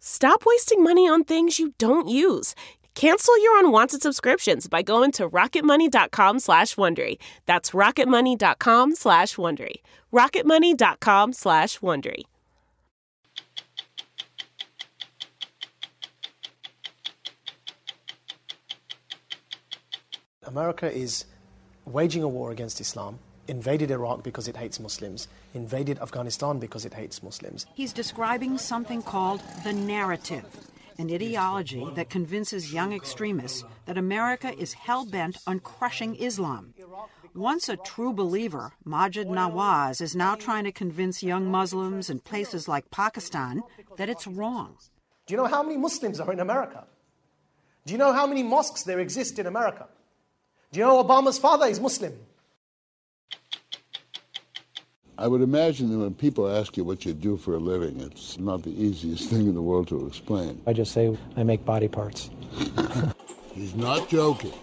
Stop wasting money on things you don't use. Cancel your unwanted subscriptions by going to rocketmoney.com slash Wondery. That's rocketmoney.com slash Wondery. rocketmoney.com slash Wondery. America is waging a war against Islam, invaded Iraq because it hates Muslims, invaded Afghanistan because it hates Muslims. He's describing something called the narrative, an ideology that convinces young extremists that America is hell bent on crushing Islam. Once a true believer, Maajid Nawaz is now trying to convince young Muslims in places like Pakistan that it's wrong. Do you know how many Muslims are in America? Do you know how many mosques there exist in America? Do you know Obama's father is Muslim? I would imagine that when people ask you what you do for a living, it's not the easiest thing in the world to explain. I just say I make body parts. He's not joking.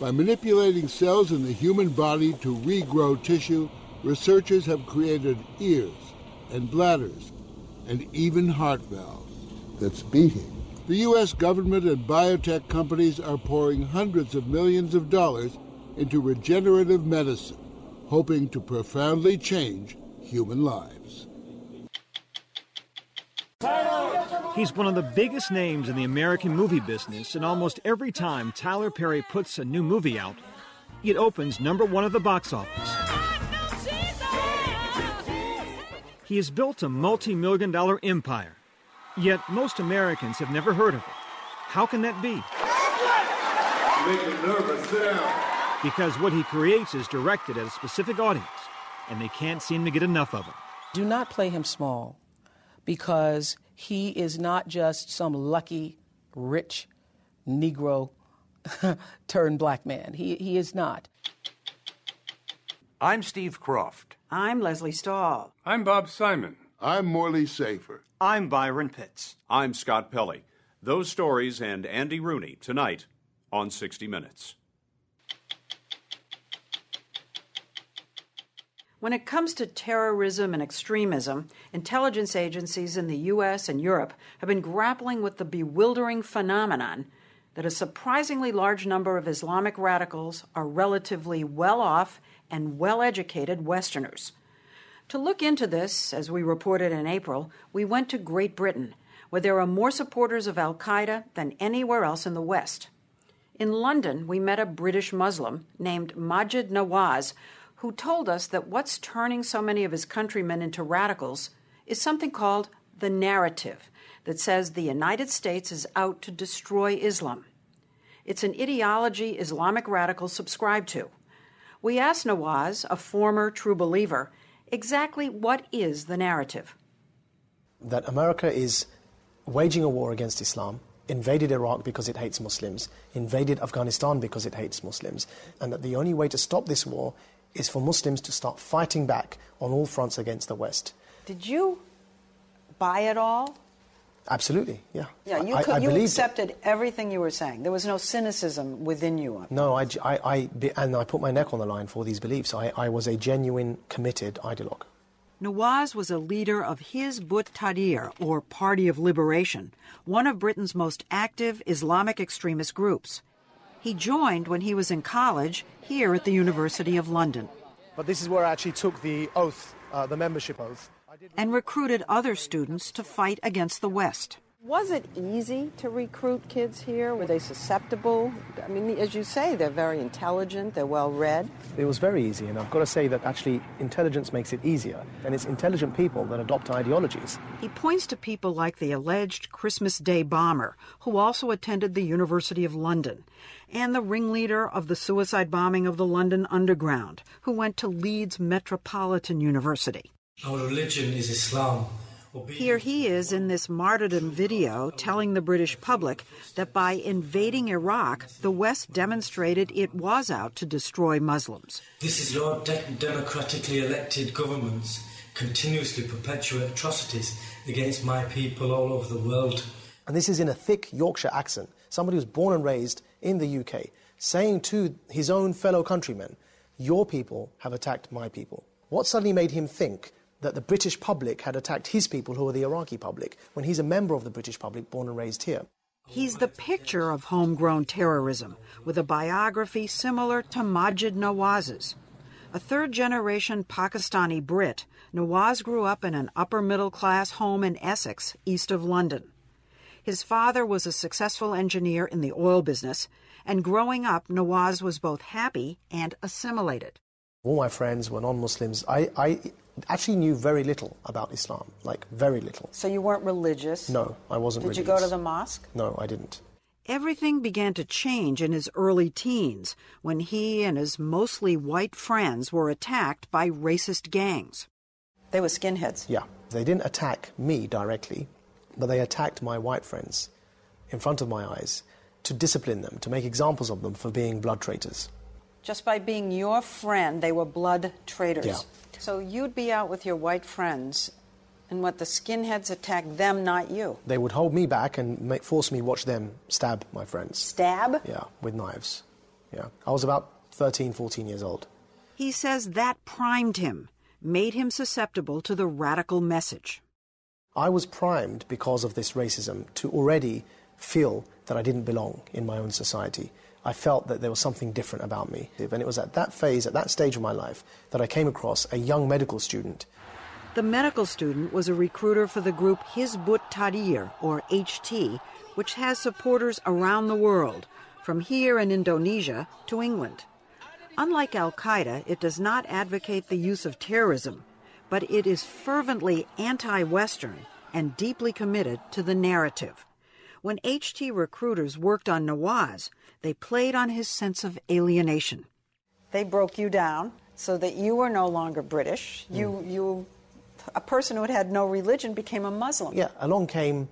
By manipulating cells in the human body to regrow tissue, researchers have created ears and bladders and even heart valves that's beating. The U.S. government and biotech companies are pouring hundreds of millions of dollars into regenerative medicine hoping to profoundly change human lives. He's one of the biggest names in the American movie business, and almost every time Tyler Perry puts a new movie out, it opens number one at the box office. He has built a multi million dollar empire, yet most Americans have never heard of it. How can that be? Make me nervous, Sam because what he creates is directed at a specific audience, and they can't seem to get enough of him. Do not play him small because he is not just some lucky, rich Negro turned black man. He, he is not. I'm Steve Kroft. I'm Lesley Stahl. I'm Bob Simon. I'm Morley Safer. I'm Byron Pitts. I'm Scott Pelley. Those stories and Andy Rooney tonight on 60 Minutes. When it comes to terrorism and extremism, intelligence agencies in the US and Europe have been grappling with the bewildering phenomenon that a surprisingly large number of Islamic radicals are relatively well off and well educated Westerners. To look into this, as we reported in April, we went to Great Britain, where there are more supporters of Al Qaeda than anywhere else in the West. In London, we met a British Muslim named Maajid Nawaz who told us that what's turning so many of his countrymen into radicals is something called the narrative that says the United States is out to destroy Islam. It's an ideology Islamic radicals subscribe to. We asked Nawaz, a former true believer, exactly what is the narrative. That America is waging a war against Islam, invaded Iraq because it hates Muslims, invaded Afghanistan because it hates Muslims, and that the only way to stop this war is for Muslims to start fighting back on all fronts against the West. Did you buy it all? Absolutely, yeah. Yeah, you, I, could, I you believed it. accepted everything you were saying. There was no cynicism within you. No, I, I, I, and I put my neck on the line for these beliefs. I, I was a genuine, committed ideologue. Nawaz was a leader of Hizb ut-Tahrir, or Party of Liberation, one of Britain's most active Islamic extremist groups. He joined when he was in college here at the University of London But this is where I actually took the oath, uh, the membership oath. and recruited other students to fight against the West. Was it easy to recruit kids here? Were they susceptible? I mean, as you say, they're very intelligent, they're well read. It was very easy, and I've got to say that actually intelligence makes it easier, and it's intelligent people that adopt ideologies. He points to people like the alleged Christmas Day bomber, who also attended the University of London, and the ringleader of the suicide bombing of the London Underground, who went to Leeds Metropolitan University. Our religion is Islam. Here he is in this martyrdom video telling the British public that by invading Iraq, the West demonstrated it was out to destroy Muslims. This is your de- democratically elected governments continuously perpetuate atrocities against my people all over the world. And this is in a thick Yorkshire accent, somebody who's born and raised in the UK, saying to his own fellow countrymen, Your people have attacked my people. What suddenly made him think that the British public had attacked his people, who are the Iraqi public, when he's a member of the British public, born and raised here? He's the picture of homegrown terrorism, with a biography similar to Maajid Nawaz's. A third generation Pakistani Brit, Nawaz grew up in an upper middle class home in Essex, east of London. His father was a successful engineer in the oil business, and growing up, Nawaz was both happy and assimilated. All my friends were non Muslims. I, I actually knew very little about Islam, like very little. So you weren't religious? No, I wasn't Did you go to the mosque? No, I didn't. Everything began to change in his early teens when he and his mostly white friends were attacked by racist gangs. They were skinheads. Yeah, they didn't attack me directly, but they attacked my white friends in front of my eyes to discipline them, to make examples of them for being blood traitors. Just by being your friend, they were blood traitors. Yeah. So you'd be out with your white friends, and what the skinheads attacked them, not you. They would hold me back and make, force me watch them stab my friends. Stab? Yeah, with knives. Yeah. I was about 13, 14 years old. He says that primed him, made him susceptible to the radical message. I was primed because of this racism to already feel that I didn't belong in my own society. I felt that there was something different about me. And it was at that phase, at that stage of my life, that I came across a young medical student. The medical student was a recruiter for the group Hizb ut-Tahrir, or HT, which has supporters around the world, from here in Indonesia to England. Unlike Al Qaeda, it does not advocate the use of terrorism, but it is fervently anti Western and deeply committed to the narrative. When HT recruiters worked on Nawaz, they played on his sense of alienation. They broke you down so that you were no longer British. Hmm. You, you, a person who had had no religion became a Muslim. Yeah, along came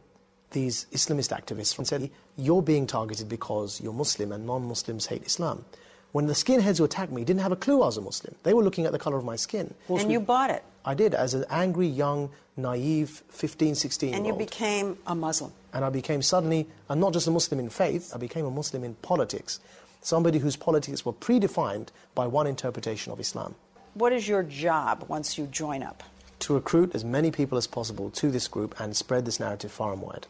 these Islamist activists and said, You're being targeted because you're Muslim and non Muslims hate Islam. When the skinheads who attacked me didn't have a clue I was a Muslim, they were looking at the color of my skin. Of And we- you bought it. I did, as an angry, young, naive 15, 16 And year you became a Muslim. And I became suddenly, and not just a Muslim in faith, I became a Muslim in politics. Somebody whose politics were predefined by one interpretation of Islam. What is your job once you join up? To recruit as many people as possible to this group and spread this narrative far and wide.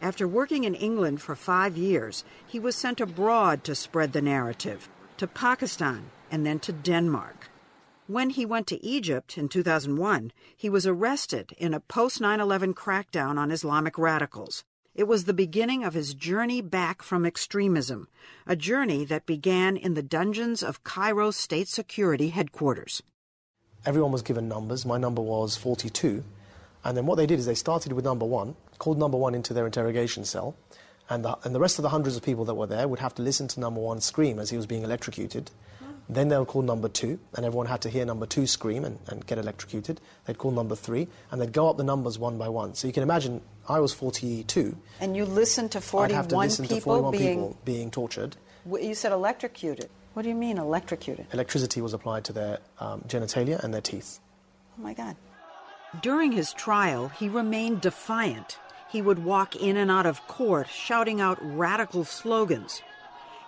After working in England for five years, he was sent abroad to spread the narrative to Pakistan and then to Denmark. When he went to Egypt in 2001, he was arrested in a post 9 11 crackdown on Islamic radicals. It was the beginning of his journey back from extremism, a journey that began in the dungeons of Cairo State Security headquarters. Everyone was given numbers. My number was 42. And then what they did is they started with number one, called number one into their interrogation cell, and the, and the rest of the hundreds of people that were there would have to listen to number one scream as he was being electrocuted. Then they would call number two, and everyone had to hear number two scream and, and get electrocuted. They'd call number three, and they'd go up the numbers one by one. So you can imagine, I was 42. And you listened to I'd have to 41 listen to people 41 being. people being tortured. You said electrocuted. What do you mean electrocuted? Electricity was applied to their um, genitalia and their teeth. Oh my God. During his trial, he remained defiant. He would walk in and out of court shouting out radical slogans.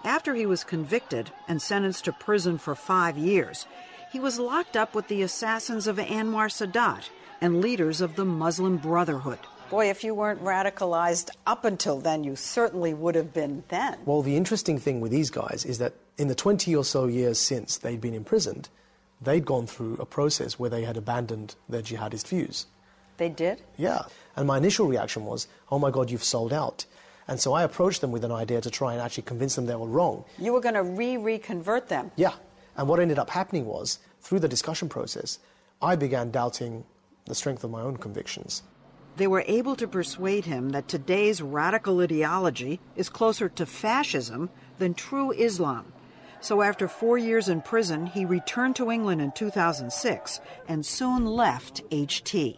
After he was convicted and sentenced to prison for five years, he was locked up with the assassins of Anwar Sadat and leaders of the Muslim Brotherhood. Boy, if you weren't radicalized up until then, you certainly would have been then. Well, the interesting thing with these guys is that in the 20 or so years since they'd been imprisoned, they'd gone through a process where they had abandoned their jihadist views. They did? Yeah. And my initial reaction was, oh my God, you've sold out. And so I approached them with an idea to try and actually convince them they were wrong. You were going to re reconvert them? Yeah. And what ended up happening was, through the discussion process, I began doubting the strength of my own convictions. They were able to persuade him that today's radical ideology is closer to fascism than true Islam. So after four years in prison, he returned to England in 2006 and soon left HT.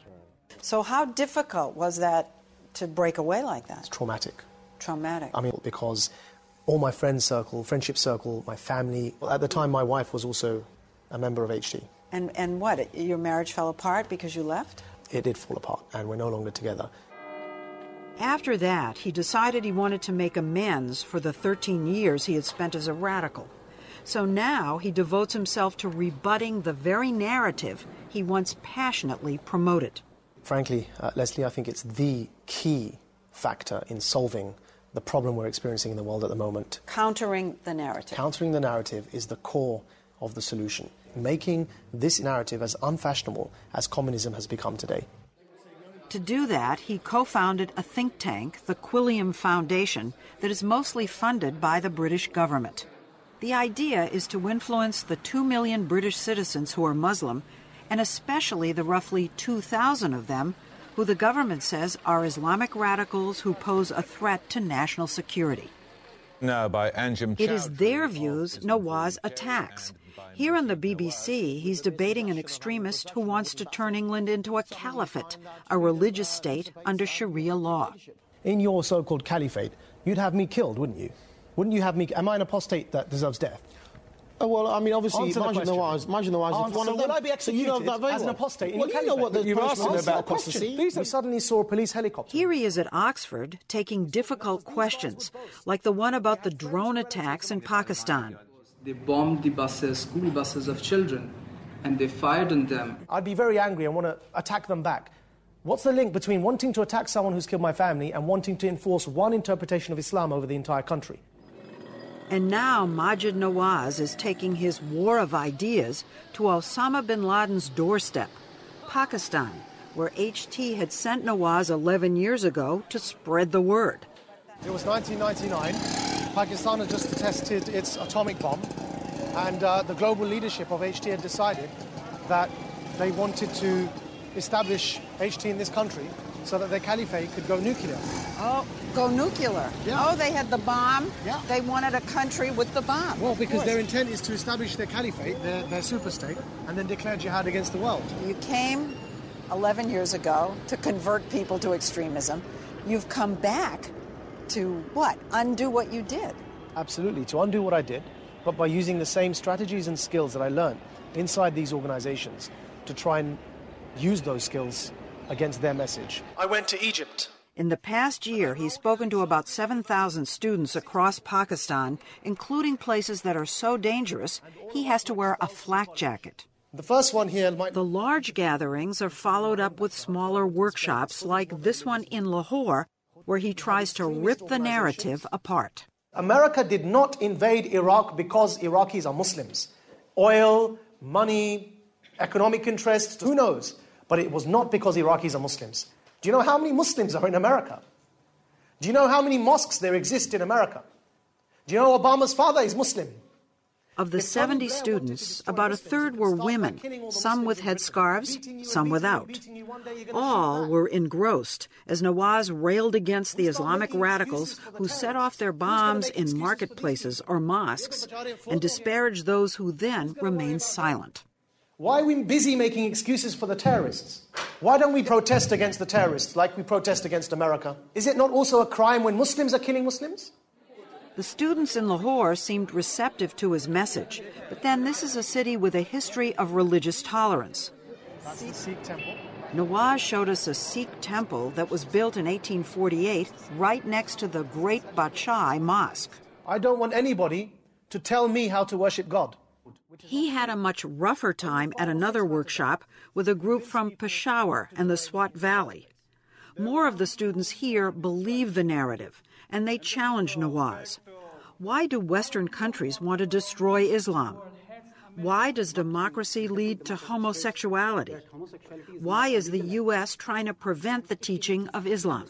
So, how difficult was that to break away like that? It's traumatic. Traumatic. I mean, because all my friend circle, friendship circle, my family, at the time my wife was also a member of HT. And, and what? Your marriage fell apart because you left? It did fall apart, and we're no longer together. After that, he decided he wanted to make amends for the 13 years he had spent as a radical. So now he devotes himself to rebutting the very narrative he once passionately promoted. Frankly, uh, Lesley, I think it's the key factor in solving the problem we're experiencing in the world at the moment. Countering the narrative. Countering the narrative is the core of the solution, making this narrative as unfashionable as communism has become today. To do that, he co founded a think tank, the Quilliam Foundation, that is mostly funded by the British government. The idea is to influence the 2 million British citizens who are Muslim, and especially the roughly 2,000 of them who the government says are Islamic radicals who pose a threat to national security. Now by Anjem It is their views Nawaz attacks. Here on the BBC, he's debating an extremist who wants to turn England into a caliphate, a religious state under Sharia law. In your so called caliphate, you'd have me killed, wouldn't you? Wouldn't you have me? Am I an apostate that deserves death? Oh, well, I mean, obviously, Answer the Maajid question. Nawaz, Maajid Nawaz Answer. one So of them. will I be So you know that very as an apostate well, you know what the caliphate? you've asked him Answer about the question. We suddenly saw a police helicopter. Here he is at Oxford taking difficult questions, like the one about the drone attacks in Pakistan. They bombed the buses, school buses of children, and they fired on them. I'd be very angry and want to attack them back. What's the link between wanting to attack someone who's killed my family and wanting to enforce one interpretation of Islam over the entire country? And now Maajid Nawaz is taking his war of ideas to Osama bin Laden's doorstep, Pakistan, where HT had sent Nawaz 11 years ago to spread the word. It was 1999. Pakistan had just tested its atomic bomb, and uh, the global leadership of HT had decided that they wanted to establish HT in this country so that their caliphate could go nuclear. Oh, go nuclear. Yeah. Oh, they had the bomb. Yeah. They wanted a country with the bomb. Well, because their intent is to establish their caliphate, their, their superstate, and then declare jihad against the world. You came 11 years ago to convert people to extremism. You've come back to what? Undo what you did. Absolutely, to undo what I did, but by using the same strategies and skills that I learned inside these organizations to try and use those skills against their message. I went to Egypt. In the past year, he's spoken to about 7,000 students across Pakistan, including places that are so dangerous he has to wear a flak jacket. The first one here might. The large gatherings are followed up with smaller workshops like this one in Lahore, where he tries to rip the narrative apart. America did not invade Iraq because Iraqis are Muslims. Oil, money, economic interests, who knows? But it was not because Iraqis are Muslims. Do you know how many Muslims are in America? Do you know how many mosques there exist in America? Do you know Obama's father is Muslim? Of the 70 students, about a third were women, some with headscarves, some without. All were engrossed as Nawaz railed against the Islamic radicals who set off their bombs in marketplaces or mosques and disparaged those who then remained silent. Why are we busy making excuses for the terrorists? Why don't we protest against the terrorists like we protest against America? Is it not also a crime when Muslims are killing Muslims? The students in Lahore seemed receptive to his message, but then this is a city with a history of religious tolerance. That's the Sikh temple. Nawaz showed us a Sikh temple that was built in 1848 right next to the Great Badshahi Mosque. I don't want anybody to tell me how to worship God. He had a much rougher time at another workshop with a group from Peshawar and the Swat Valley. More of the students here believe the narrative, and they challenge Nawaz. Why do Western countries want to destroy Islam? Why does democracy lead to homosexuality? Why is the U.S. trying to prevent the teaching of Islam?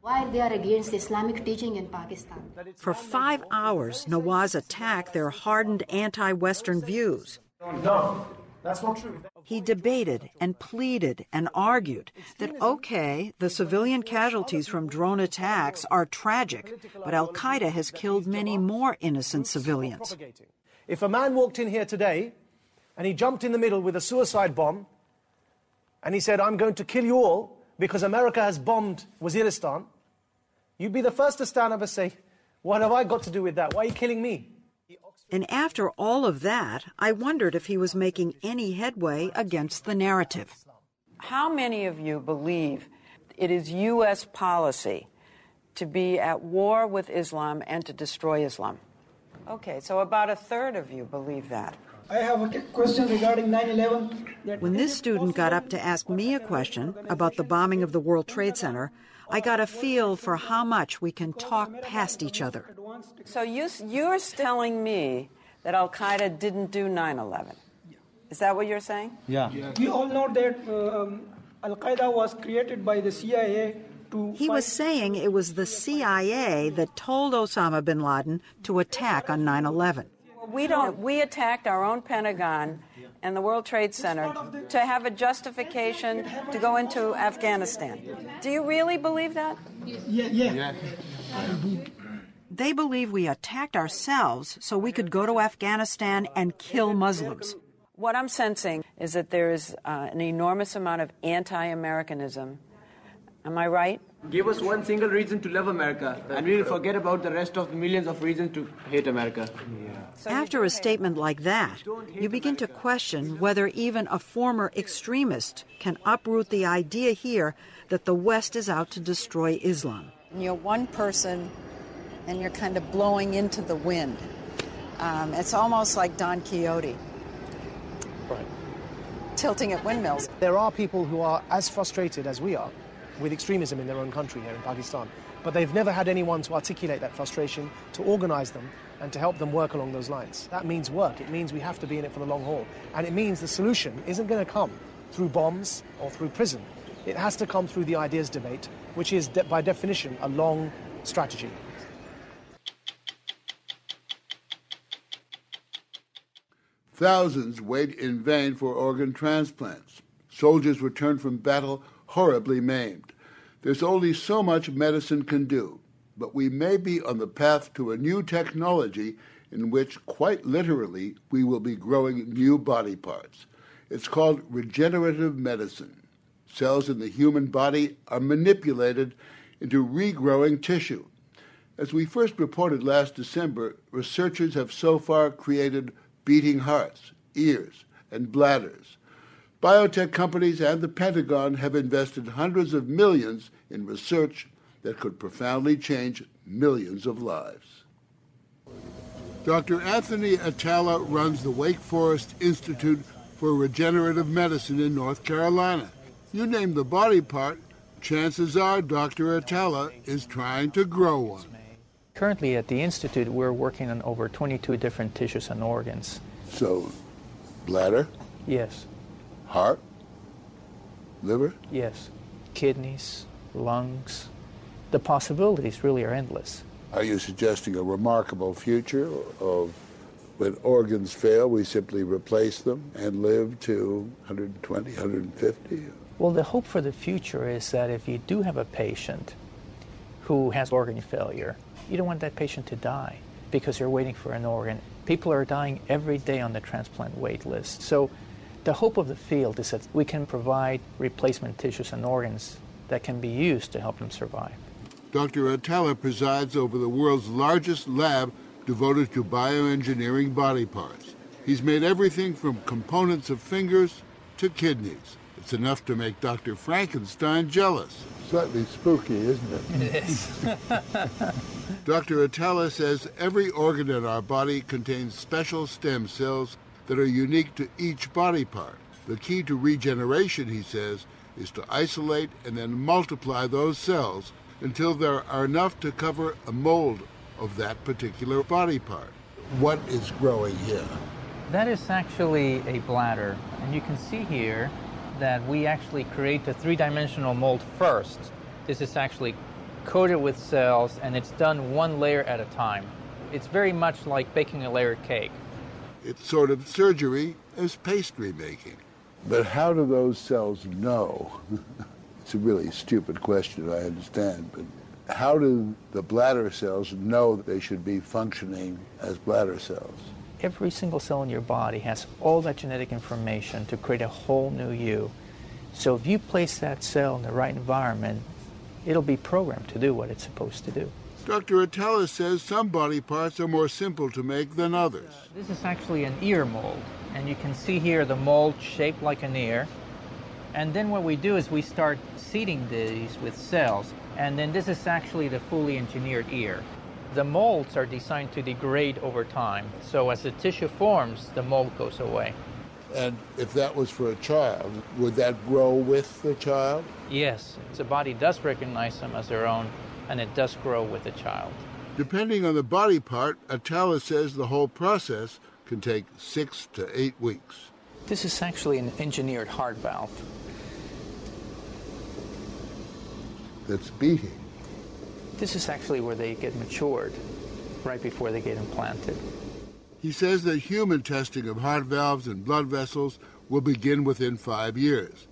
Why they are against Islamic teaching in Pakistan? For five hours, Nawaz attacked their hardened anti Western views. No, that's not true. He debated and pleaded and argued that, okay, the civilian casualties from drone attacks are tragic, but Al Qaeda has killed many more innocent civilians. If a man walked in here today and he jumped in the middle with a suicide bomb and he said, I'm going to kill you all because America has bombed Waziristan, you'd be the first to stand up and say, What have I got to do with that? Why are you killing me? And after all of that, I wondered if he was making any headway against the narrative. How many of you believe it is U.S. policy to be at war with Islam and to destroy Islam? Okay, so about a third of you believe that. I have a question regarding 9 11. When this student got up to ask me a question about the bombing of the World Trade Center, I got a feel for how much we can talk past each other. So you, you're telling me that Al Qaeda didn't do 9 11? Is that what you're saying? Yeah. We all know that um, Al Qaeda was created by the CIA to. He was saying it was the CIA that told Osama bin Laden to attack on 9 11. We don't. We attacked our own Pentagon and the World Trade Center to have a justification to go into Afghanistan. Do you really believe that? Yeah, yeah. They believe we attacked ourselves so we could go to Afghanistan and kill Muslims. What I'm sensing is that there is uh, an enormous amount of anti Americanism. Am I right? Give us one single reason to love America, and we will forget about the rest of the millions of reasons to hate America. After a statement like that, you begin to question whether even a former extremist can uproot the idea here that the West is out to destroy Islam. You're one person and you're kind of blowing into the wind. Um, it's almost like Don Quixote. Right. Tilting at windmills. There are people who are as frustrated as we are with extremism in their own country here in Pakistan, but they've never had anyone to articulate that frustration, to organize them, and to help them work along those lines. That means work. It means we have to be in it for the long haul. And it means the solution isn't going to come through bombs or through prison. It has to come through the ideas debate, which is, de- by definition, a long strategy. Thousands wait in vain for organ transplants. Soldiers return from battle horribly maimed. There's only so much medicine can do, but we may be on the path to a new technology in which, quite literally, we will be growing new body parts. It's called regenerative medicine. Cells in the human body are manipulated into regrowing tissue. As we first reported last December, researchers have so far created beating hearts, ears, and bladders. Biotech companies and the Pentagon have invested hundreds of millions in research that could profoundly change millions of lives. Dr. Anthony Atala runs the Wake Forest Institute for Regenerative Medicine in North Carolina. You name the body part, chances are Dr. Atala is trying to grow one. Currently at the Institute, we're working on over 22 different tissues and organs. So, bladder? Yes. Heart? Liver? Yes. Kidneys, lungs. The possibilities really are endless. Are you suggesting a remarkable future of when organs fail, we simply replace them and live to 120, 150? Well, the hope for the future is that if you do have a patient who has organ failure, you don't want that patient to die because you're waiting for an organ. People are dying every day on the transplant wait list. So the hope of the field is that we can provide replacement tissues and organs that can be used to help them survive. Dr. Atala presides over the world's largest lab devoted to bioengineering body parts. He's made everything from components of fingers to kidneys. It's enough to make Dr. Frankenstein jealous. Slightly spooky, isn't it? It is. Dr. Atala says every organ in our body contains special stem cells that are unique to each body part. The key to regeneration, he says, is to isolate and then multiply those cells until there are enough to cover a mold of that particular body part. What is growing here? That is actually a bladder, and you can see here that we actually create a three-dimensional mold first. This is actually coated with cells, and it's done one layer at a time. It's very much like baking a layered cake. It's sort of surgery as pastry making. But how do those cells know? it's a really stupid question, I understand, but how do the bladder cells know that they should be functioning as bladder cells? Every single cell in your body has all that genetic information to create a whole new you. So if you place that cell in the right environment, it'll be programmed to do what it's supposed to do. Dr. Atala says some body parts are more simple to make than others. Uh, this is actually an ear mold, and you can see here the mold shaped like an ear. And then what we do is we start seeding these with cells, and then this is actually the fully engineered ear. The molds are designed to degrade over time, so as the tissue forms, the mold goes away. And if that was for a child, would that grow with the child? Yes, the body does recognize them as their own, and it does grow with the child. Depending on the body part, Atala says the whole process can take six to eight weeks. This is actually an engineered heart valve. That's beating. This is actually where they get matured, right before they get implanted. He says that human testing of heart valves and blood vessels will begin within five years.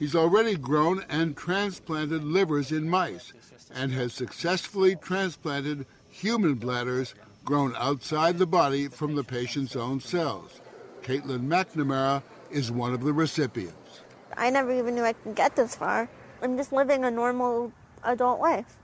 He's already grown and transplanted livers in mice and has successfully transplanted human bladders grown outside the body from the patient's own cells. Caitlin McNamara is one of the recipients. I never even knew I could get this far. I'm just living a normal adult life.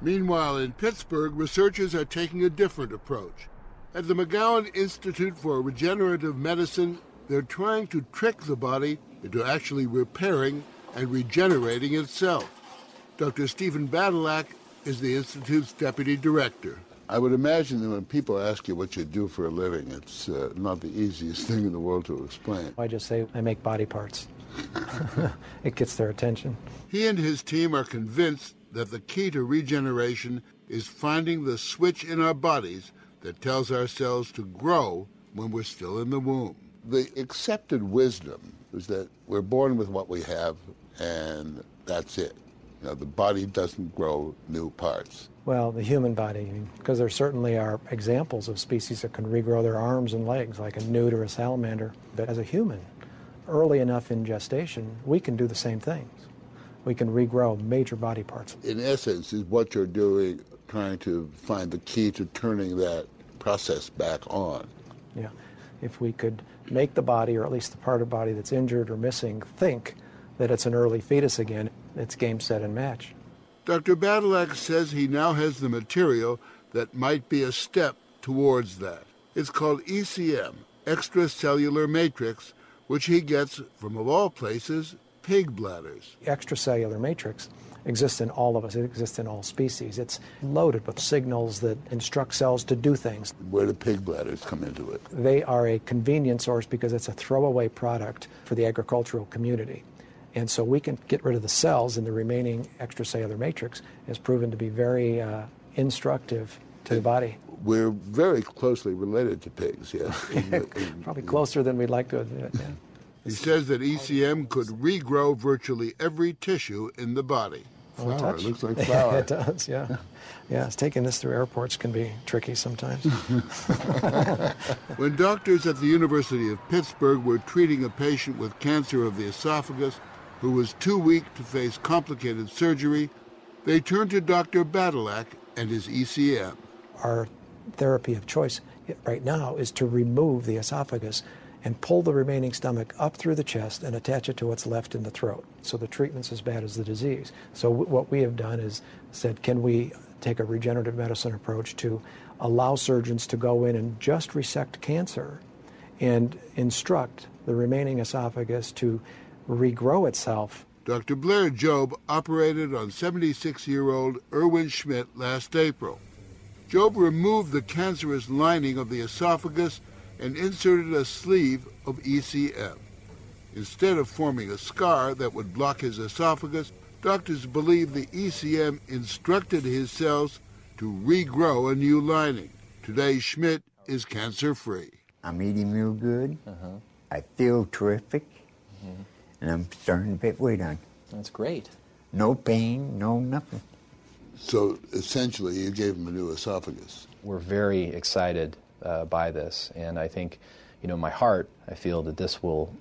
Meanwhile, in Pittsburgh, researchers are taking a different approach. At the McGowan Institute for Regenerative Medicine, they're trying to trick the body into actually repairing and regenerating itself. Dr. Stephen Badylak is the Institute's deputy director. I would imagine that when people ask you what you do for a living, it's uh, not the easiest thing in the world to explain. I just say I make body parts. it gets their attention. He and his team are convinced that the key to regeneration is finding the switch in our bodies that tells our cells to grow when we're still in the womb. The accepted wisdom is that we're born with what we have, and that's it. You know, the body doesn't grow new parts. Well, the human body, because there certainly are examples of species that can regrow their arms and legs, like a newt or a salamander. But as a human, early enough in gestation, we can do the same things. We can regrow major body parts. In essence, is what you're doing trying to find the key to turning that process back on. Yeah. If we could make the body, or at least the part of the body that's injured or missing, think that it's an early fetus again, it's game, set, and match. Dr. Badylak says he now has the material that might be a step towards that. It's called ECM, extracellular matrix, which he gets from, of all places, pig bladders. Extracellular matrix exists in all of us. It exists in all species. It's loaded with signals that instruct cells to do things. Where do pig bladders come into it? They are a convenient source because it's a throwaway product for the agricultural community. And so we can get rid of the cells in the remaining extracellular matrix has proven to be very uh, instructive to the body. We're very closely related to pigs, yes. In the, in, Probably closer than we'd like to admit. Yeah. He says that ECM could regrow virtually every tissue in the body. Flour. Oh, it looks like flour. it does, yeah. Yeah, it's taking this through airports can be tricky sometimes. when doctors at the University of Pittsburgh were treating a patient with cancer of the esophagus who was too weak to face complicated surgery, they turned to Dr. Badylak and his ECM. Our therapy of choice right now is to remove the esophagus and pull the remaining stomach up through the chest and attach it to what's left in the throat. So the treatment's as bad as the disease. So what we have done is said, can we take a regenerative medicine approach to allow surgeons to go in and just resect cancer and instruct the remaining esophagus to regrow itself. Dr. Blair Jobe operated on 76 year old Erwin Schmidt last April. Jobe removed the cancerous lining of the esophagus and inserted a sleeve of ECM. Instead of forming a scar that would block his esophagus, doctors believe the ECM instructed his cells to regrow a new lining. Today, Schmidt is cancer free. I'm eating real good. Uh-huh. I feel terrific. Mm-hmm. And I'm starting to put weight on. That's great. No pain, no nothing. So essentially, you gave him a new esophagus. We're very excited uh, by this, and I think, you know, my heart, I feel that this will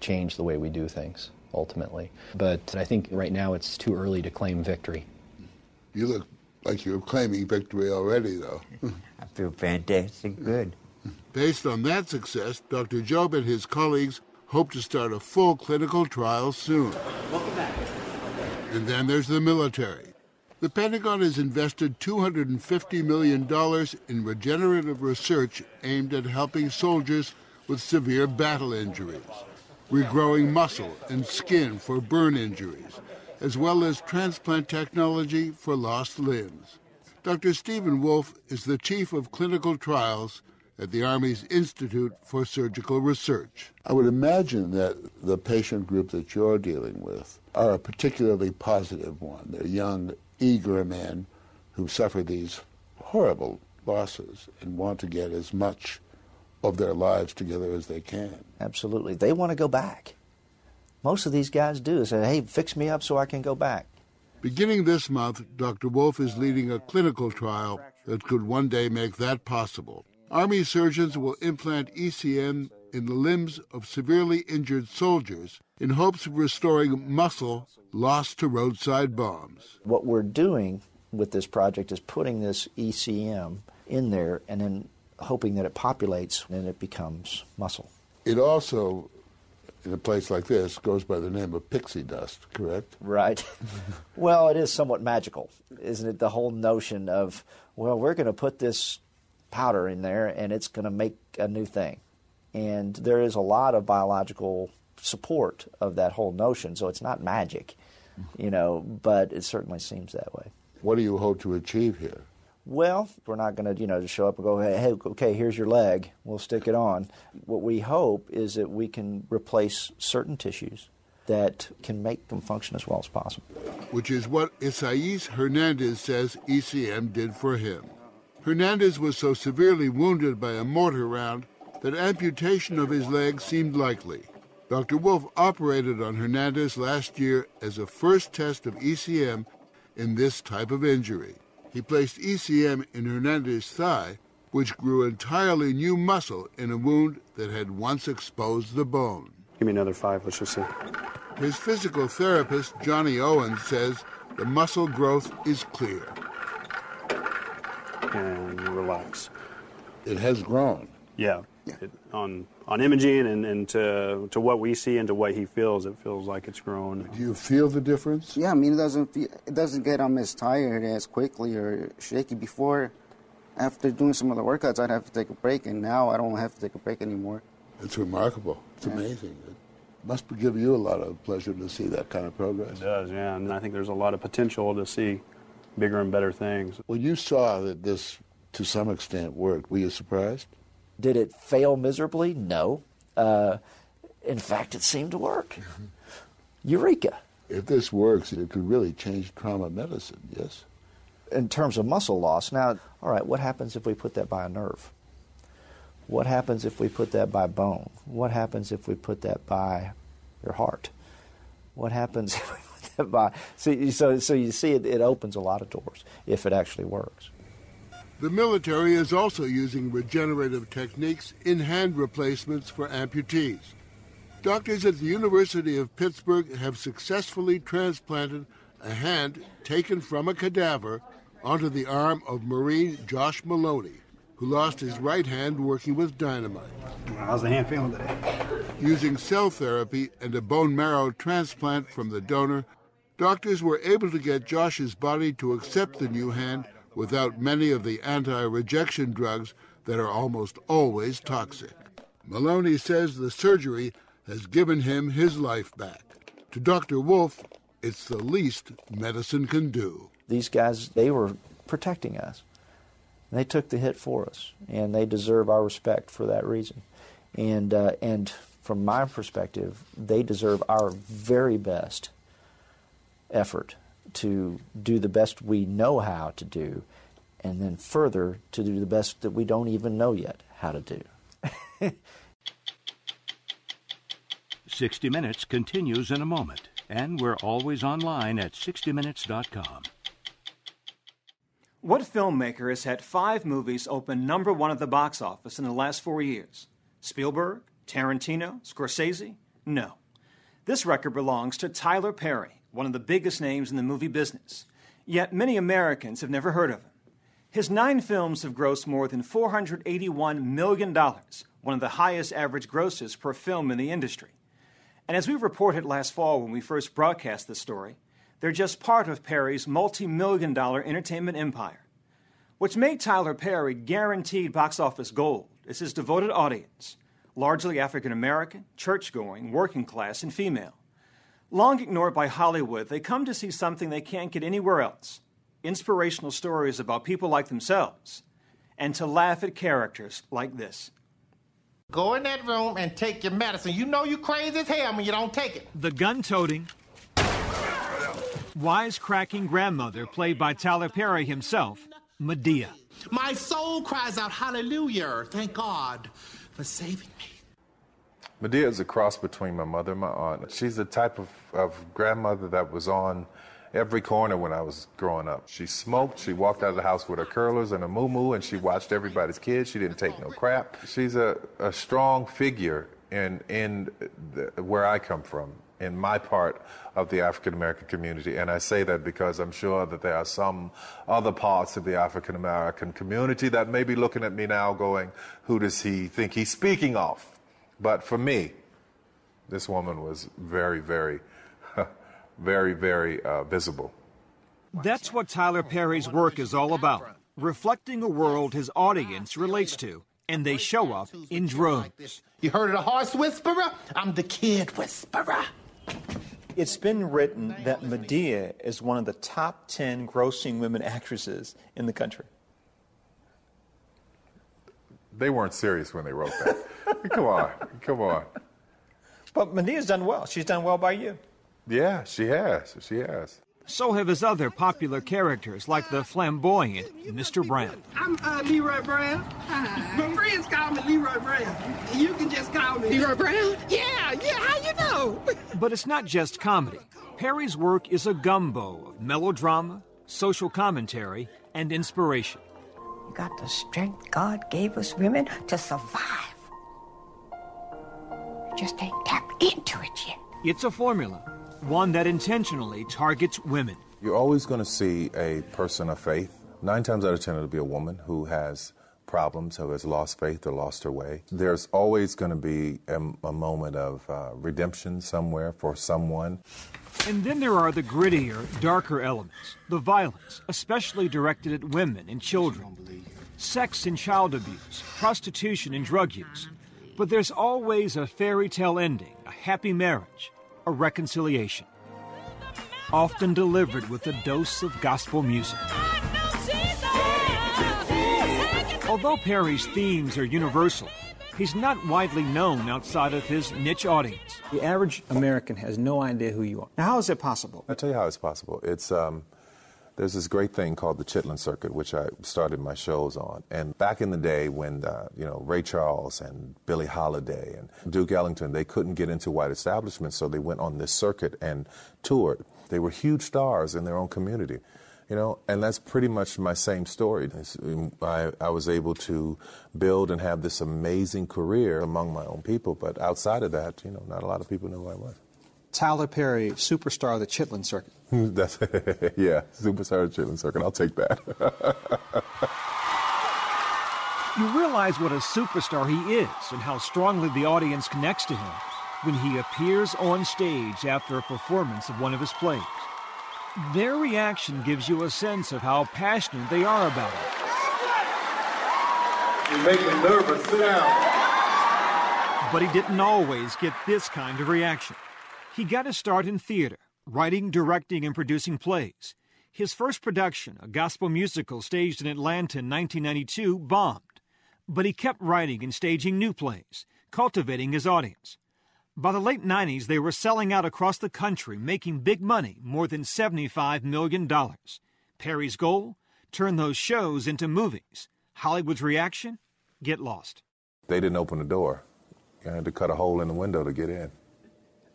change the way we do things ultimately. But I think right now it's too early to claim victory. You look like you're claiming victory already, though. I feel fantastic good. Based on that success, Dr. Jobe and his colleagues hope to start a full clinical trial soon. Welcome back. And then there's the military. The Pentagon has invested $250 million in regenerative research aimed at helping soldiers with severe battle injuries, regrowing muscle and skin for burn injuries, as well as transplant technology for lost limbs. Dr. Stephen Wolf is the chief of clinical trials at the Army's Institute for Surgical Research. I would imagine that the patient group that you're dealing with are a particularly positive one. They're young, eager men who suffer these horrible losses and want to get as much of their lives together as they can. Absolutely. They want to go back. Most of these guys do. They say, hey, fix me up so I can go back. Beginning this month, Dr. Wolf is leading a clinical trial that could one day make that possible. Army surgeons will implant ECM in the limbs of severely injured soldiers in hopes of restoring muscle lost to roadside bombs. What we're doing with this project is putting this ECM in there and then hoping that it populates and it becomes muscle. It also, in a place like this, goes by the name of pixie dust, correct? Right. well, it is somewhat magical, isn't it? The whole notion of, well, we're going to put this powder in there and it's going to make a new thing. And there is a lot of biological support of that whole notion, so it's not magic, you know, but it certainly seems that way. What do you hope to achieve here? Well, we're not going to, you know, just show up and go, hey, okay, here's your leg. We'll stick it on. What we hope is that we can replace certain tissues that can make them function as well as possible. Which is what Isaias Hernandez says ECM did for him. Hernandez was so severely wounded by a mortar round that amputation of his leg seemed likely. Dr. Wolf operated on Hernandez last year as a first test of ECM in this type of injury. He placed ECM in Hernandez's thigh, which grew entirely new muscle in a wound that had once exposed the bone. Give me another five, let's just see. His physical therapist, Johnny Owens, says the muscle growth is clear. And relax. It has grown. Yeah. It, on on imaging and, and to, to what we see and to what he feels, it feels like it's grown. Do you feel the difference? Yeah, I mean, it doesn't feel, it doesn't get him as tired as quickly or shaky. Before, after doing some of the workouts, I'd have to take a break, and now I don't have to take a break anymore. It's remarkable. It's yeah. amazing. It must give you a lot of pleasure to see that kind of progress. It does, yeah. And I think there's a lot of potential to see bigger and better things. When you saw that this, to some extent, worked, were you surprised? Did it fail miserably? No. Uh, in fact, it seemed to work. Eureka. If this works, it could really change trauma medicine, yes? In terms of muscle loss, now, all right, what happens if we put that by a nerve? What happens if we put that by bone? What happens if we put that by your heart? What happens if we put that by. So, so, so you see, it, it opens a lot of doors if it actually works. The military is also using regenerative techniques in hand replacements for amputees. Doctors at the University of Pittsburgh have successfully transplanted a hand taken from a cadaver onto the arm of Marine Josh Maloney, who lost his right hand working with dynamite. How's the hand feeling today? Using cell therapy and a bone marrow transplant from the donor, doctors were able to get Josh's body to accept the new hand without many of the anti rejection drugs that are almost always toxic. Maloney says the surgery has given him his life back. To Dr. Wolf, it's the least medicine can do. These guys, they were protecting us. They took the hit for us, and they deserve our respect for that reason. And, uh, and from my perspective, they deserve our very best effort to do the best we know how to do, and then further to do the best that we don't even know yet how to do. 60 Minutes continues in a moment, and we're always online at 60minutes.com. What filmmaker has had five movies open number one at the box office in the last four years? Spielberg? Tarantino? Scorsese? No. This record belongs to Tyler Perry, one of the biggest names in the movie business. Yet many Americans have never heard of him. His nine films have grossed more than $481 million, one of the highest average grosses per film in the industry. And as we reported last fall when we first broadcast this story, they're just part of Perry's multi million dollar entertainment empire. What's made Tyler Perry guaranteed box office gold is his devoted audience, largely African American, church going, working class, and female. Long ignored by Hollywood, they come to see something they can't get anywhere else inspirational stories about people like themselves, and to laugh at characters like this. Go in that room and take your medicine. You know you're crazy as hell when you don't take it. The gun toting, wisecracking grandmother, played by Tyler Perry himself, Madea. My soul cries out, Hallelujah. Thank God for saving me. Madea is a cross between my mother and my aunt. She's the type of, of grandmother that was on every corner when I was growing up. She smoked, she walked out of the house with her curlers and a moo and she watched everybody's kids. She didn't take no crap. She's a, a strong figure in, in the, where I come from, in my part of the African American community. And I say that because I'm sure that there are some other parts of the African American community that may be looking at me now going, who does he think he's speaking of? But for me, this woman was very, very very, very uh, visible. That's what Tyler Perry's work is all about reflecting a world his audience relates to, and they show up in droves. You heard of the horse whisperer? I'm the kid whisperer. It's been written that Madea is one of the top 10 grossing women actresses in the country. They weren't serious when they wrote that. come on, come on. But Madea's done well. She's done well by you. Yeah, she has. She has. So have his other popular characters, like the flamboyant Mr. Brown. I'm uh, Leroy Brown. Hi. My friends call me Leroy Brown. You can just call me Leroy Brown. Yeah, yeah. How you know? but it's not just comedy. Perry's work is a gumbo of melodrama, social commentary, and inspiration. You got the strength God gave us women to survive. You just ain't tapped into it yet. It's a formula one that intentionally targets women. You're always going to see a person of faith. Nine times out of ten, it'll be a woman who has problems, who has lost faith or lost her way. There's always going to be a, a moment of uh, redemption somewhere for someone. And then there are the grittier, darker elements, the violence, especially directed at women and children, sex and child abuse, prostitution and drug use. But there's always a fairy tale ending, a happy marriage, a reconciliation, often delivered with a dose of gospel music. Although Perry's themes are universal, he's not widely known outside of his niche audience. The average American has no idea who you are. Now, how is it possible? I'll tell you how it's possible. It's um, there's this great thing called the Chitlin Circuit, which I started my shows on. And back in the day when, uh, you know, Ray Charles and Billie Holiday and Duke Ellington, they couldn't get into white establishments, so they went on this circuit and toured. They were huge stars in their own community. You know, and that's pretty much my same story. Um, I, I was able to build and have this amazing career among my own people, but outside of that, you know, not a lot of people knew who I was. Tyler Perry, superstar of the Chitlin Circuit. That's yeah, superstar of the Chitlin Circuit. I'll take that. you realize what a superstar he is and how strongly the audience connects to him when he appears on stage after a performance of one of his plays. Their reaction gives you a sense of how passionate they are about it. You make me nervous. Sit down. But he didn't always get this kind of reaction. He got his start in theater, writing, directing, and producing plays. His first production, a gospel musical staged in Atlanta in 1992, bombed. But he kept writing and staging new plays, cultivating his audience. By the late 90s, they were selling out across the country, making big money, more than $75 million. Perry's goal? Turn those shows into movies. Hollywood's reaction? Get lost. They didn't open the door. You had to cut a hole in the window to get in.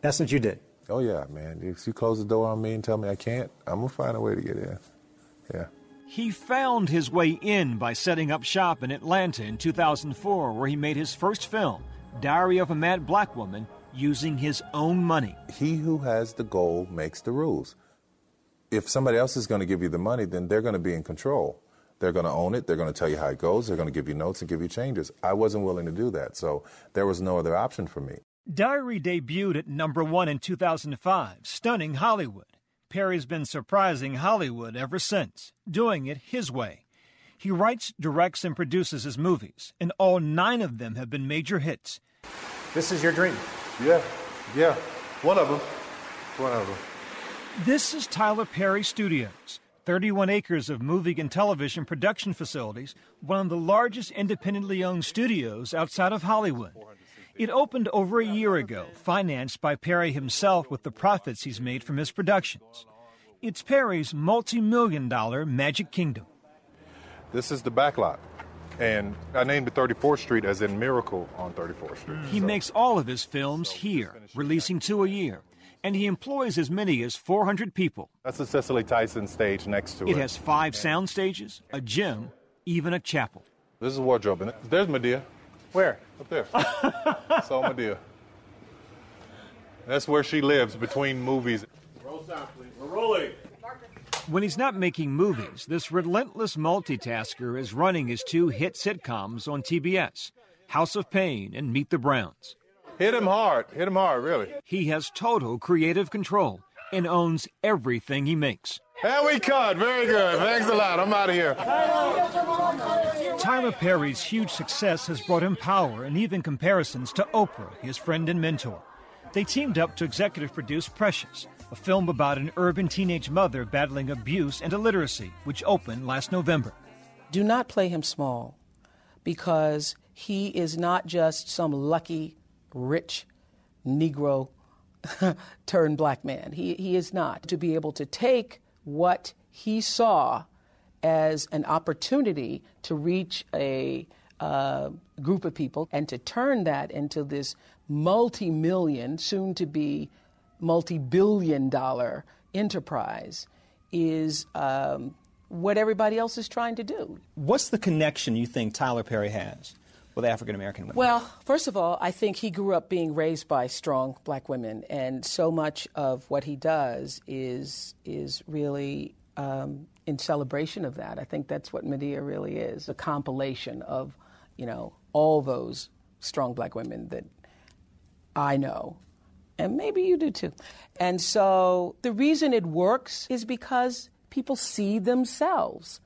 That's what you did. Oh yeah, man. If you close the door on me and tell me I can't, I'm gonna find a way to get in. Yeah. He found his way in by setting up shop in Atlanta in 2004, where he made his first film, Diary of a Mad Black Woman, using his own money. He who has the goal makes the rules. If somebody else is going to give you the money, then they're going to be in control. They're going to own it. They're going to tell you how it goes. They're going to give you notes and give you changes. I wasn't willing to do that, so there was no other option for me. Diary debuted at number one in 2005, stunning Hollywood. Perry's been surprising Hollywood ever since, doing it his way. He writes, directs, and produces his movies, and all nine of them have been major hits. This is your dream. Yeah, yeah. One of them. One of them. This is Tyler Perry Studios, 31 acres of movie and television production facilities, one of the largest independently owned studios outside of Hollywood. It opened over a year ago, financed by Perry himself with the profits he's made from his productions. It's Perry's multi million dollar Magic Kingdom. This is the back lot. And I named it 34th Street as in Miracle on 34th Street. Hmm. He makes all of his films here, releasing two a year, and he employs as many as 400 people. That's the Cicely Tyson stage next to it. It has five sound stages, a gym, even a chapel. This is wardrobe. And there's Madea. Where? Up there. so Madea. That's where she lives between movies. Roll sound, please. We're rolling. When he's not making movies, this relentless multitasker is running his two hit sitcoms on TBS House of Payne and Meet the Browns. Hit him hard. Hit him hard, really. He has total creative control and owns everything he makes. And we cut. Very good. Thanks a lot. I'm out of here. Tyler Perry's huge success has brought him power and even comparisons to Oprah, his friend and mentor. They teamed up to executive produce Precious, a film about an urban teenage mother battling abuse and illiteracy, which opened last November. Do not play him small because he is not just some lucky, rich Negro turned black man. He, he is not. To be able to take what he saw as an opportunity to reach a uh, group of people and to turn that into this multi million, soon to be multi billion dollar enterprise is um, what everybody else is trying to do. What's the connection you think Tyler Perry has with African American women? Well, first of all, I think he grew up being raised by strong black women, and so much of what he does is is really um, in celebration of that. I think that's what Madea really is a compilation of, you know, all those strong black women that I know. And maybe you do too. And so the reason it works is because people see themselves.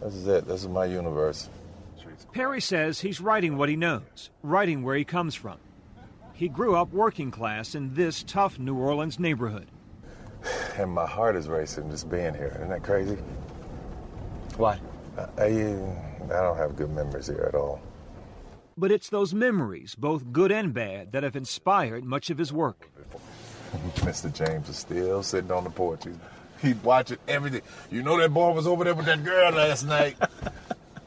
This is it. This is my universe. Perry says he's writing what he knows, writing where he comes from. He grew up working class in this tough New Orleans neighborhood. And my heart is racing just being here. Isn't that crazy? Why? I, I don't have good memories here at all. But it's those memories, both good and bad, that have inspired much of his work. Mr. James is still sitting on the porch. He's, he's watching everything. You know that boy was over there with that girl last night.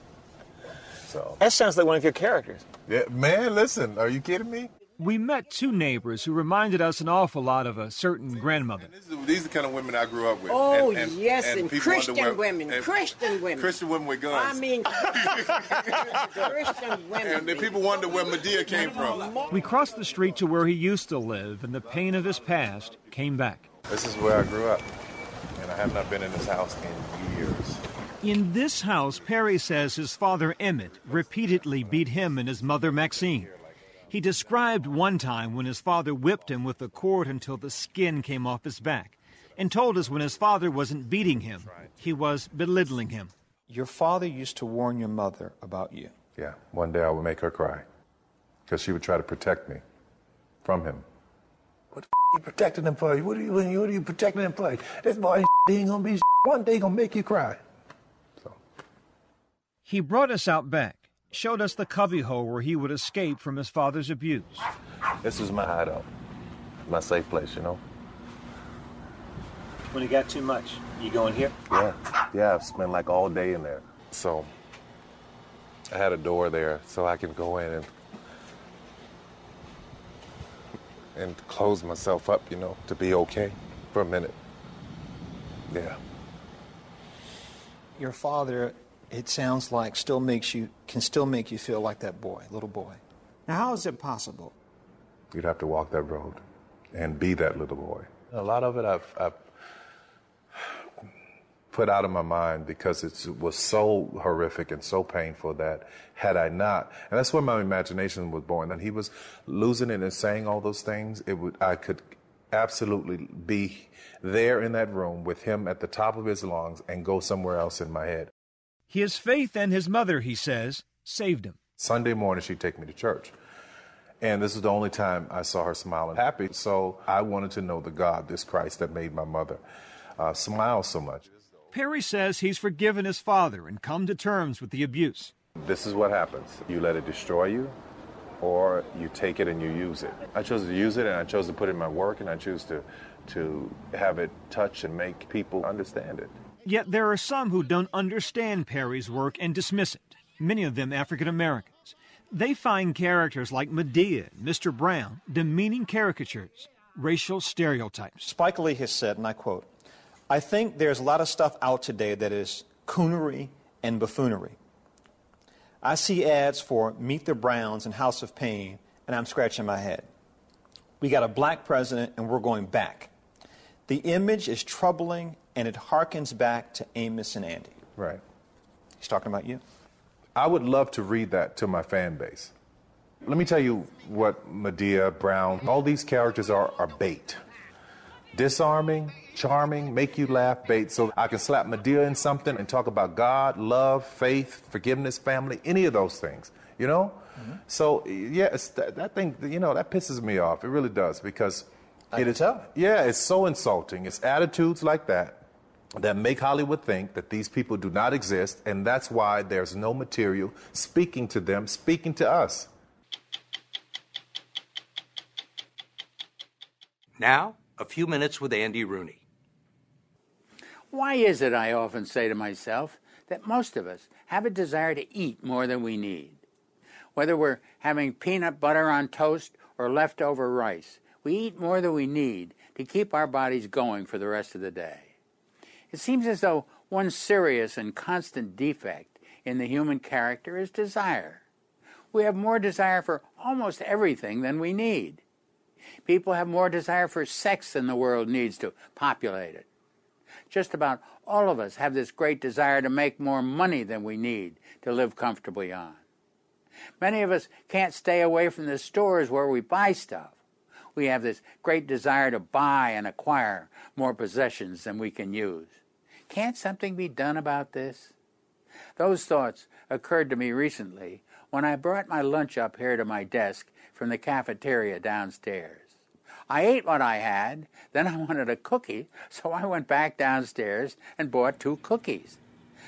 so That sounds like one of your characters. yeah, man, listen, are you kidding me? We met two neighbors who reminded us an awful lot of a certain grandmother. These are the kind of women I grew up with. Oh, And- and- yes, and, people Christian wonder women, Christian women. Christian women with guns. I mean, Christian women. and then people wonder where Madea came from. We crossed the street to where he used to live, and the pain of his past came back. This is where I grew up, and I have not been in this house in years. In this house, Perry says his father Emmett repeatedly beat him and his mother Maxine. He described one time when his father whipped him with a cord until the skin came off his back, and told us when his father wasn't beating him, he was belittling him. Your father used to warn your mother about you. Yeah, one day I would make her cry. because she would try to protect me from him. What are you protecting him for? What are you, what are you protecting him for? This boy ain't gonna be one day gonna make you cry. So. He brought us out back, showed us the cubbyhole where he would escape from his father's abuse. This is my hideout, my safe place, you know? When it got too much, you go in here? Yeah, yeah, I've spent like all day in there. So I had a door there so I can go in and and close myself up, you know, to be okay for a minute. Yeah. Your father, it sounds like, still makes you can still make you feel like that boy, little boy. Now, how is it possible? You'd have to walk that road and be that little boy. A lot of it I've, I've put out of my mind because it was so horrific and so painful that had I not, and that's where my imagination was born. That he was losing it and saying all those things, it would I could absolutely be there in that room with him at the top of his lungs and go somewhere else in my head. His faith and his mother, he says, saved him. Sunday morning, she'd take me to church. And this is the only time I saw her smiling happy. So I wanted to know the God, this Christ that made my mother uh, smile so much. Perry says he's forgiven his father and come to terms with the abuse. This is what happens you let it destroy you, or you take it and you use it. I chose to use it and I chose to put it in my work and I choose to, to have it touch and make people understand it. Yet there are some who don't understand Perry's work and dismiss it, many of them African Americans. They find characters like Madea and Mr. Brown demeaning caricatures, racial stereotypes. Spike Lee has said, and I quote, I think there's a lot of stuff out today that is coonery and buffoonery. I see ads for Meet the Browns and House of Payne, and I'm scratching my head. We got a black president, and we're going back. The image is troubling, and it harkens back to Amos and Andy. Right. He's talking about you. I would love to read that to my fan base. Let me tell you what Madea, Brown, all these characters are, are bait. Disarming, charming, make you laugh bait. So I can slap Madea in something and talk about God, love, faith, forgiveness, family, any of those things, you know? Mm-hmm. So, yeah, that, that, thing, you know, that pisses me off. It really does because I it is, tell. yeah, it's so insulting. It's attitudes like that that make Hollywood think that these people do not exist, and that's why there's no material speaking to them, speaking to us. Now, a few minutes with Andy Rooney. Why is it, I often say to myself, that most of us have a desire to eat more than we need? Whether we're having peanut butter on toast or leftover rice, we eat more than we need to keep our bodies going for the rest of the day. It seems as though one serious and constant defect in the human character is desire. We have more desire for almost everything than we need. People have more desire for sex than the world needs to populate it. Just about all of us have this great desire to make more money than we need to live comfortably on. Many of us can't stay away from the stores where we buy stuff. We have this great desire to buy and acquire more possessions than we can use. Can't something be done about this? Those thoughts occurred to me recently when I brought my lunch up here to my desk from the cafeteria downstairs. I ate what I had, then I wanted a cookie, so I went back downstairs and bought two cookies.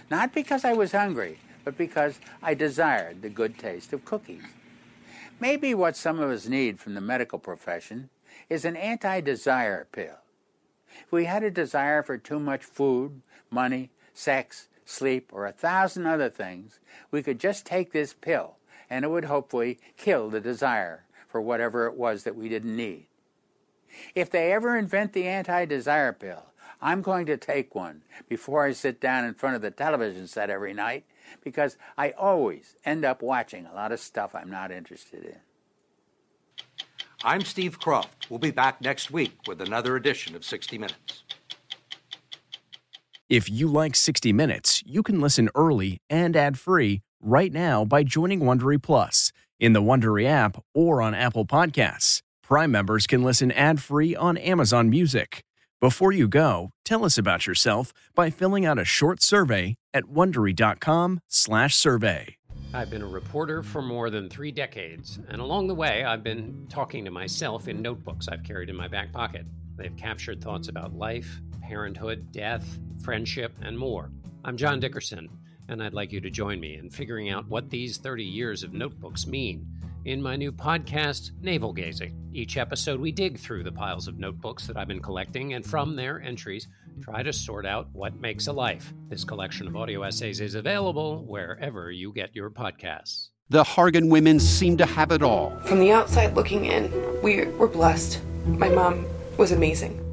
Not because I was hungry, but because I desired the good taste of cookies. Maybe what some of us need from the medical profession is an anti desire pill. If we had a desire for too much food, money, sex, sleep, or a thousand other things, we could just take this pill and it would hopefully kill the desire for whatever it was that we didn't need. If they ever invent the anti desire pill, I'm going to take one before I sit down in front of the television set every night because I always end up watching a lot of stuff I'm not interested in. I'm Steve Kroft. We'll be back next week with another edition of 60 Minutes. If you like 60 Minutes, you can listen early and ad-free right now by joining Wondery Plus in the Wondery app or on Apple Podcasts. Prime members can listen ad-free on Amazon Music. Before you go, tell us about yourself by filling out a short survey at wondery.com/survey. I've been a reporter for more than three decades, and along the way, I've been talking to myself in notebooks I've carried in my back pocket. They've captured thoughts about life, parenthood, death, friendship, and more. I'm John Dickerson, and I'd like you to join me in figuring out what these 30 years of notebooks mean in my new podcast, Navel Gazing. Each episode, we dig through the piles of notebooks that I've been collecting, and from their entries, try to sort out what makes a life. This collection of audio essays is available wherever you get your podcasts. The Hargan women seem to have it all. From the outside looking in, we were blessed. My mom was amazing.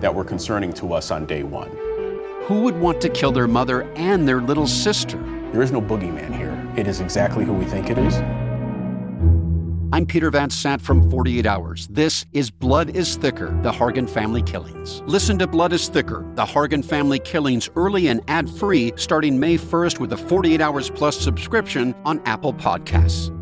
that were concerning to us on day one. Who would want to kill their mother and their little sister? There is no boogeyman here. It is exactly who we think it is. I'm Peter Van Sant from 48 Hours. This is Blood is Thicker The Hargan Family Killings. Listen to Blood is Thicker The Hargan Family Killings early and ad free starting May 1st with a 48 Hours Plus subscription on Apple Podcasts.